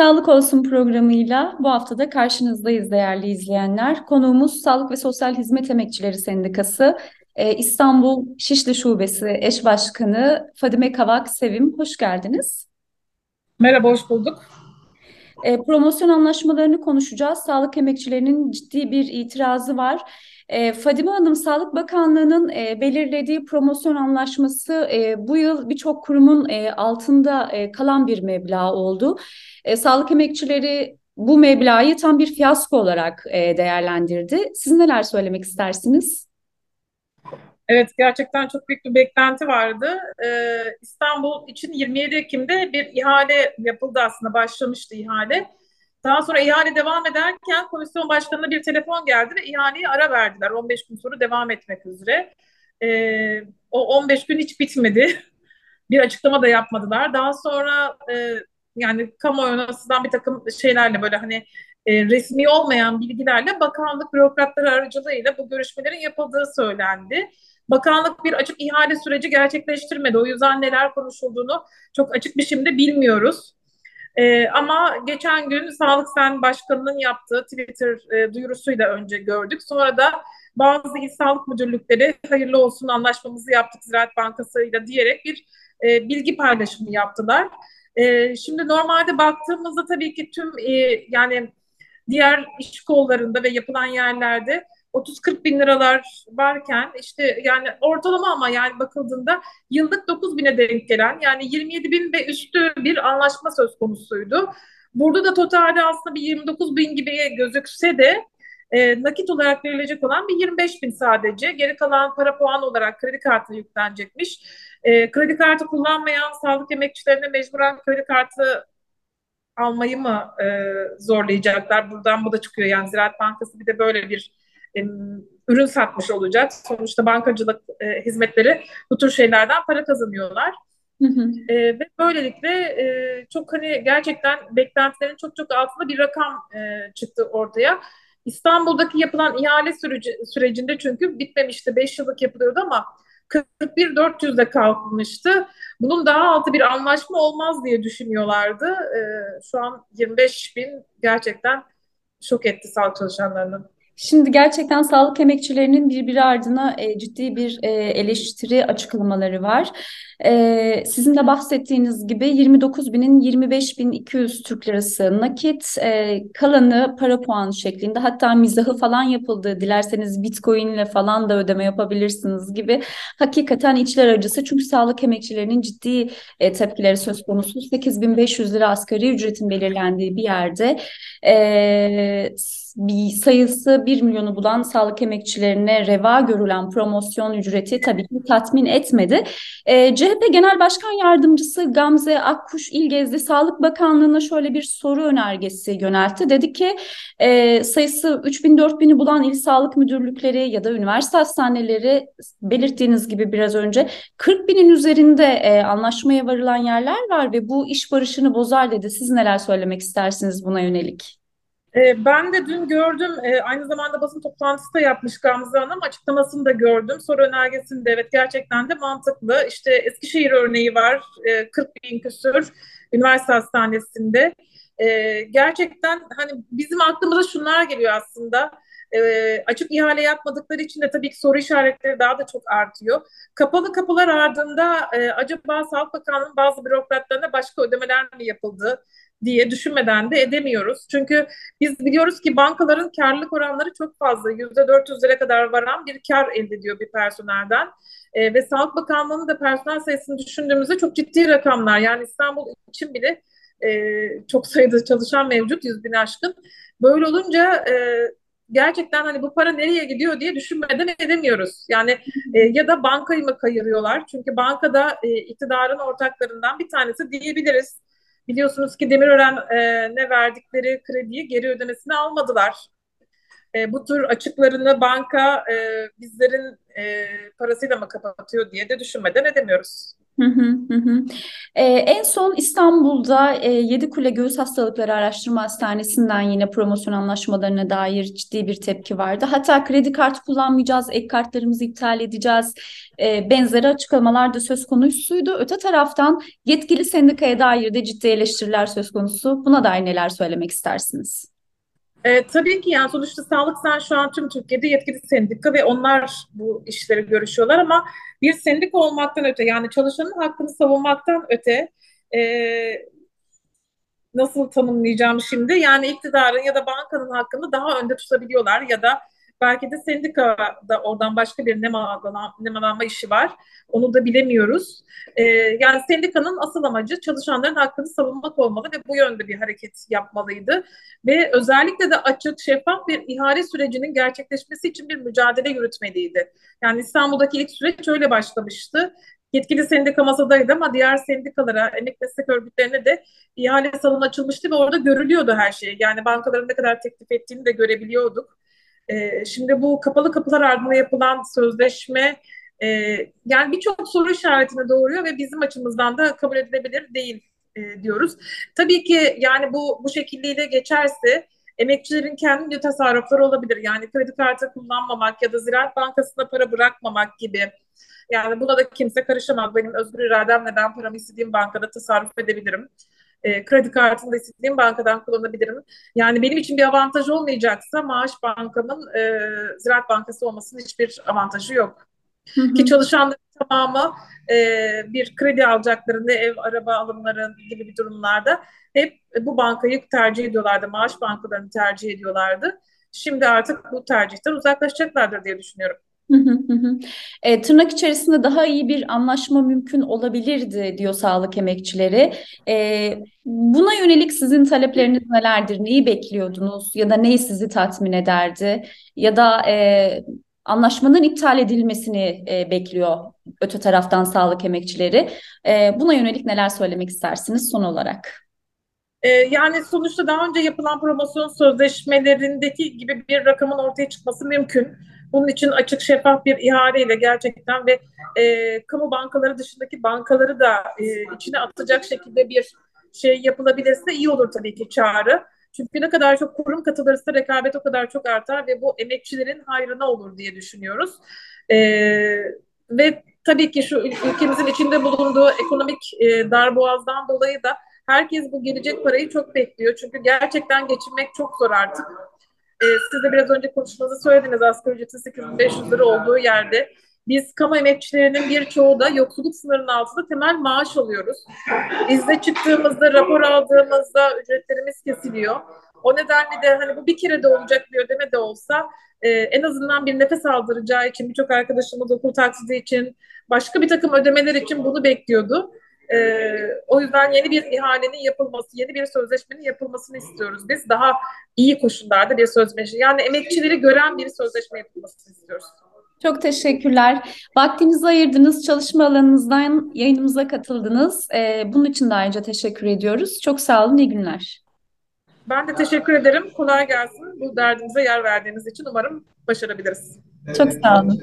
Sağlık Olsun programıyla bu hafta da karşınızdayız değerli izleyenler. Konuğumuz Sağlık ve Sosyal Hizmet Emekçileri Sendikası e, İstanbul Şişli Şubesi Eş Başkanı Fadime Kavak Sevim. Hoş geldiniz. Merhaba, hoş bulduk. E, promosyon anlaşmalarını konuşacağız. Sağlık emekçilerinin ciddi bir itirazı var. E, Fadime Hanım, Sağlık Bakanlığı'nın e, belirlediği promosyon anlaşması e, bu yıl birçok kurumun e, altında e, kalan bir meblağ oldu. E, sağlık emekçileri bu meblağı tam bir fiyasko olarak e, değerlendirdi. Siz neler söylemek istersiniz? Evet gerçekten çok büyük bir beklenti vardı. Ee, İstanbul için 27 Ekim'de bir ihale yapıldı aslında başlamıştı ihale. Daha sonra ihale devam ederken komisyon başkanına bir telefon geldi ve ihaleyi ara verdiler. 15 gün sonra devam etmek üzere. Ee, o 15 gün hiç bitmedi. bir açıklama da yapmadılar. Daha sonra e, yani kamuoyuna sızan bir takım şeylerle böyle hani e, resmi olmayan bilgilerle bakanlık bürokratları aracılığıyla bu görüşmelerin yapıldığı söylendi. Bakanlık bir açık ihale süreci gerçekleştirmedi. O yüzden neler konuşulduğunu çok açık bir şimdi bilmiyoruz. E, ama geçen gün Sağlık Sen Başkanı'nın yaptığı Twitter e, duyurusuyla önce gördük. Sonra da bazı il sağlık müdürlükleri hayırlı olsun anlaşmamızı yaptık Ziraat Bankası'yla diyerek bir e, bilgi paylaşımı yaptılar. E, şimdi normalde baktığımızda tabii ki tüm e, yani diğer iş kollarında ve yapılan yerlerde 30-40 bin liralar varken işte yani ortalama ama yani bakıldığında yıllık 9 bine denk gelen yani 27 bin ve üstü bir anlaşma söz konusuydu. Burada da totalde aslında bir 29 bin gibi gözükse de e, nakit olarak verilecek olan bir 25 bin sadece. Geri kalan para puan olarak kredi kartına yüklenecekmiş. E, kredi kartı kullanmayan sağlık emekçilerine mecburen kredi kartı almayı mı e, zorlayacaklar? Buradan bu da çıkıyor. Yani Ziraat Bankası bir de böyle bir e, ürün satmış olacak. Sonuçta bankacılık e, hizmetleri bu tür şeylerden para kazanıyorlar. Hı hı. E, ve böylelikle e, çok hani gerçekten beklentilerin çok çok altında bir rakam e, çıktı ortaya. İstanbul'daki yapılan ihale süreci, sürecinde çünkü bitmemişti. 5 yıllık yapılıyordu ama 41-400'de kalkmıştı. Bunun daha altı bir anlaşma olmaz diye düşünüyorlardı. E, şu an 25 bin gerçekten şok etti sağlık çalışanlarının. Şimdi gerçekten sağlık emekçilerinin birbiri ardına e, ciddi bir e, eleştiri açıklamaları var. E, sizin de bahsettiğiniz gibi 29 binin 25 bin 200 Türk lirası nakit, e, kalanı para puanı şeklinde hatta mizahı falan yapıldı. Dilerseniz bitcoin ile falan da ödeme yapabilirsiniz gibi. Hakikaten içler acısı çünkü sağlık emekçilerinin ciddi e, tepkileri söz konusu. 8500 lira asgari ücretin belirlendiği bir yerde e, bir sayısı 1 milyonu bulan sağlık emekçilerine reva görülen promosyon ücreti tabii ki tatmin etmedi. E, CHP Genel Başkan Yardımcısı Gamze Akkuş İlgezdi Sağlık Bakanlığı'na şöyle bir soru önergesi yöneltti. Dedi ki e, sayısı 3000-4000'i bulan il sağlık müdürlükleri ya da üniversite hastaneleri belirttiğiniz gibi biraz önce 40 binin üzerinde e, anlaşmaya varılan yerler var ve bu iş barışını bozar dedi. Siz neler söylemek istersiniz buna yönelik? E, ben de dün gördüm, e, aynı zamanda basın toplantısı da yapmış Gamze Hanım, açıklamasını da gördüm, soru önergesini de evet gerçekten de mantıklı. İşte Eskişehir örneği var, e, 40 bin küsur üniversite hastanesinde. E, gerçekten hani bizim aklımıza şunlar geliyor aslında. E, açık ihale yapmadıkları için de tabii ki soru işaretleri daha da çok artıyor. Kapalı kapılar ardında e, acaba Sağlık Bakanlığı'nın bazı bürokratlarına başka ödemeler mi yapıldı? diye düşünmeden de edemiyoruz. Çünkü biz biliyoruz ki bankaların karlılık oranları çok fazla. Yüzde 400'lere kadar varan bir kar elde ediyor bir personelden. E, ve Sağlık Bakanlığı'nın da personel sayısını düşündüğümüzde çok ciddi rakamlar. Yani İstanbul için bile e, çok sayıda çalışan mevcut, yüz bin aşkın. Böyle olunca e, gerçekten hani bu para nereye gidiyor diye düşünmeden edemiyoruz. Yani e, ya da bankayı mı kayırıyorlar? Çünkü bankada e, iktidarın ortaklarından bir tanesi diyebiliriz. Biliyorsunuz ki Demirören e, ne verdikleri krediyi geri ödemesini almadılar. E, bu tür açıklarını banka e, bizlerin e, parasıyla mı kapatıyor diye de düşünmeden edemiyoruz. Hı hı hı. Ee, en son İstanbul'da e, Yedikule Göğüs Hastalıkları Araştırma Hastanesi'nden yine promosyon anlaşmalarına dair ciddi bir tepki vardı. Hatta kredi kartı kullanmayacağız, ek kartlarımızı iptal edeceğiz. E, benzeri açıklamalar da söz konusuydu. Öte taraftan yetkili sendikaya dair de ciddi eleştiriler söz konusu. Buna dair neler söylemek istersiniz? E, tabii ki yani sonuçta Sağlık Sen şu an tüm Türkiye'de yetkili sendika ve onlar bu işleri görüşüyorlar ama bir sendika olmaktan öte yani çalışanın hakkını savunmaktan öte e, nasıl tanımlayacağım şimdi? Yani iktidarın ya da bankanın hakkını daha önde tutabiliyorlar ya da belki de sendika da oradan başka bir nemalanma, işi var. Onu da bilemiyoruz. Ee, yani sendikanın asıl amacı çalışanların hakkını savunmak olmalı ve bu yönde bir hareket yapmalıydı. Ve özellikle de açık, şeffaf bir ihale sürecinin gerçekleşmesi için bir mücadele yürütmeliydi. Yani İstanbul'daki ilk süreç öyle başlamıştı. Yetkili sendika masadaydı ama diğer sendikalara, emek meslek örgütlerine de ihale salonu açılmıştı ve orada görülüyordu her şey. Yani bankaların ne kadar teklif ettiğini de görebiliyorduk. Ee, şimdi bu kapalı kapılar ardında yapılan sözleşme e, yani birçok soru işaretine doğuruyor ve bizim açımızdan da kabul edilebilir değil e, diyoruz. Tabii ki yani bu bu şekilliyle geçerse emekçilerin kendi tasarrufları olabilir. Yani kredi kartı kullanmamak ya da Ziraat Bankası'na para bırakmamak gibi. Yani buna da kimse karışamaz. Benim özgür irademle ben paramı istediğim bankada tasarruf edebilirim. E, kredi kartını da istediğim bankadan kullanabilirim. Yani benim için bir avantaj olmayacaksa maaş bankamın e, Ziraat Bankası olmasının hiçbir avantajı yok. Hı hı. Ki çalışanların tamamı e, bir kredi alacaklarında ev, araba alımları gibi bir durumlarda hep bu bankayı tercih ediyorlardı. Maaş bankalarını tercih ediyorlardı. Şimdi artık bu tercihten uzaklaşacaklardır diye düşünüyorum. E, tırnak içerisinde daha iyi bir anlaşma mümkün olabilirdi diyor sağlık emekçileri. E, buna yönelik sizin talepleriniz nelerdir? Neyi bekliyordunuz ya da neyi sizi tatmin ederdi? Ya da e, anlaşmanın iptal edilmesini e, bekliyor öte taraftan sağlık emekçileri. E, buna yönelik neler söylemek istersiniz son olarak? E, yani sonuçta daha önce yapılan promosyon sözleşmelerindeki gibi bir rakamın ortaya çıkması mümkün. Bunun için açık şeffaf bir ihaleyle gerçekten ve e, kamu bankaları dışındaki bankaları da e, içine atacak şekilde bir şey yapılabilirse iyi olur tabii ki çağrı. Çünkü ne kadar çok kurum katılırsa rekabet o kadar çok artar ve bu emekçilerin hayrına olur diye düşünüyoruz. E, ve tabii ki şu ülkemizin içinde bulunduğu ekonomik e, darboğazdan dolayı da herkes bu gelecek parayı çok bekliyor. Çünkü gerçekten geçinmek çok zor artık. E, siz de biraz önce konuşmanızı söylediniz asgari ücretin 8500 lira olduğu yerde. Biz kamu emekçilerinin birçoğu da yoksulluk sınırının altında temel maaş alıyoruz. İzne çıktığımızda, rapor aldığımızda ücretlerimiz kesiliyor. O nedenle de hani bu bir kere de olacak bir ödeme de olsa e, en azından bir nefes aldıracağı için birçok arkadaşımız okul taksidi için başka bir takım ödemeler için bunu bekliyordu. E, o yüzden yeni bir ihalenin yapılması, yeni bir sözleşmenin yapılmasını istiyoruz. Biz daha iyi koşullarda bir sözleşme, yani emekçileri gören bir sözleşme yapılmasını istiyoruz. Çok teşekkürler. Vaktinizi ayırdınız, çalışma alanınızdan yayınımıza katıldınız. Ee, bunun için de ayrıca teşekkür ediyoruz. Çok sağ olun, iyi günler. Ben de teşekkür ederim. Kolay gelsin. Bu derdimize yer verdiğiniz için umarım başarabiliriz. Çok sağ olun.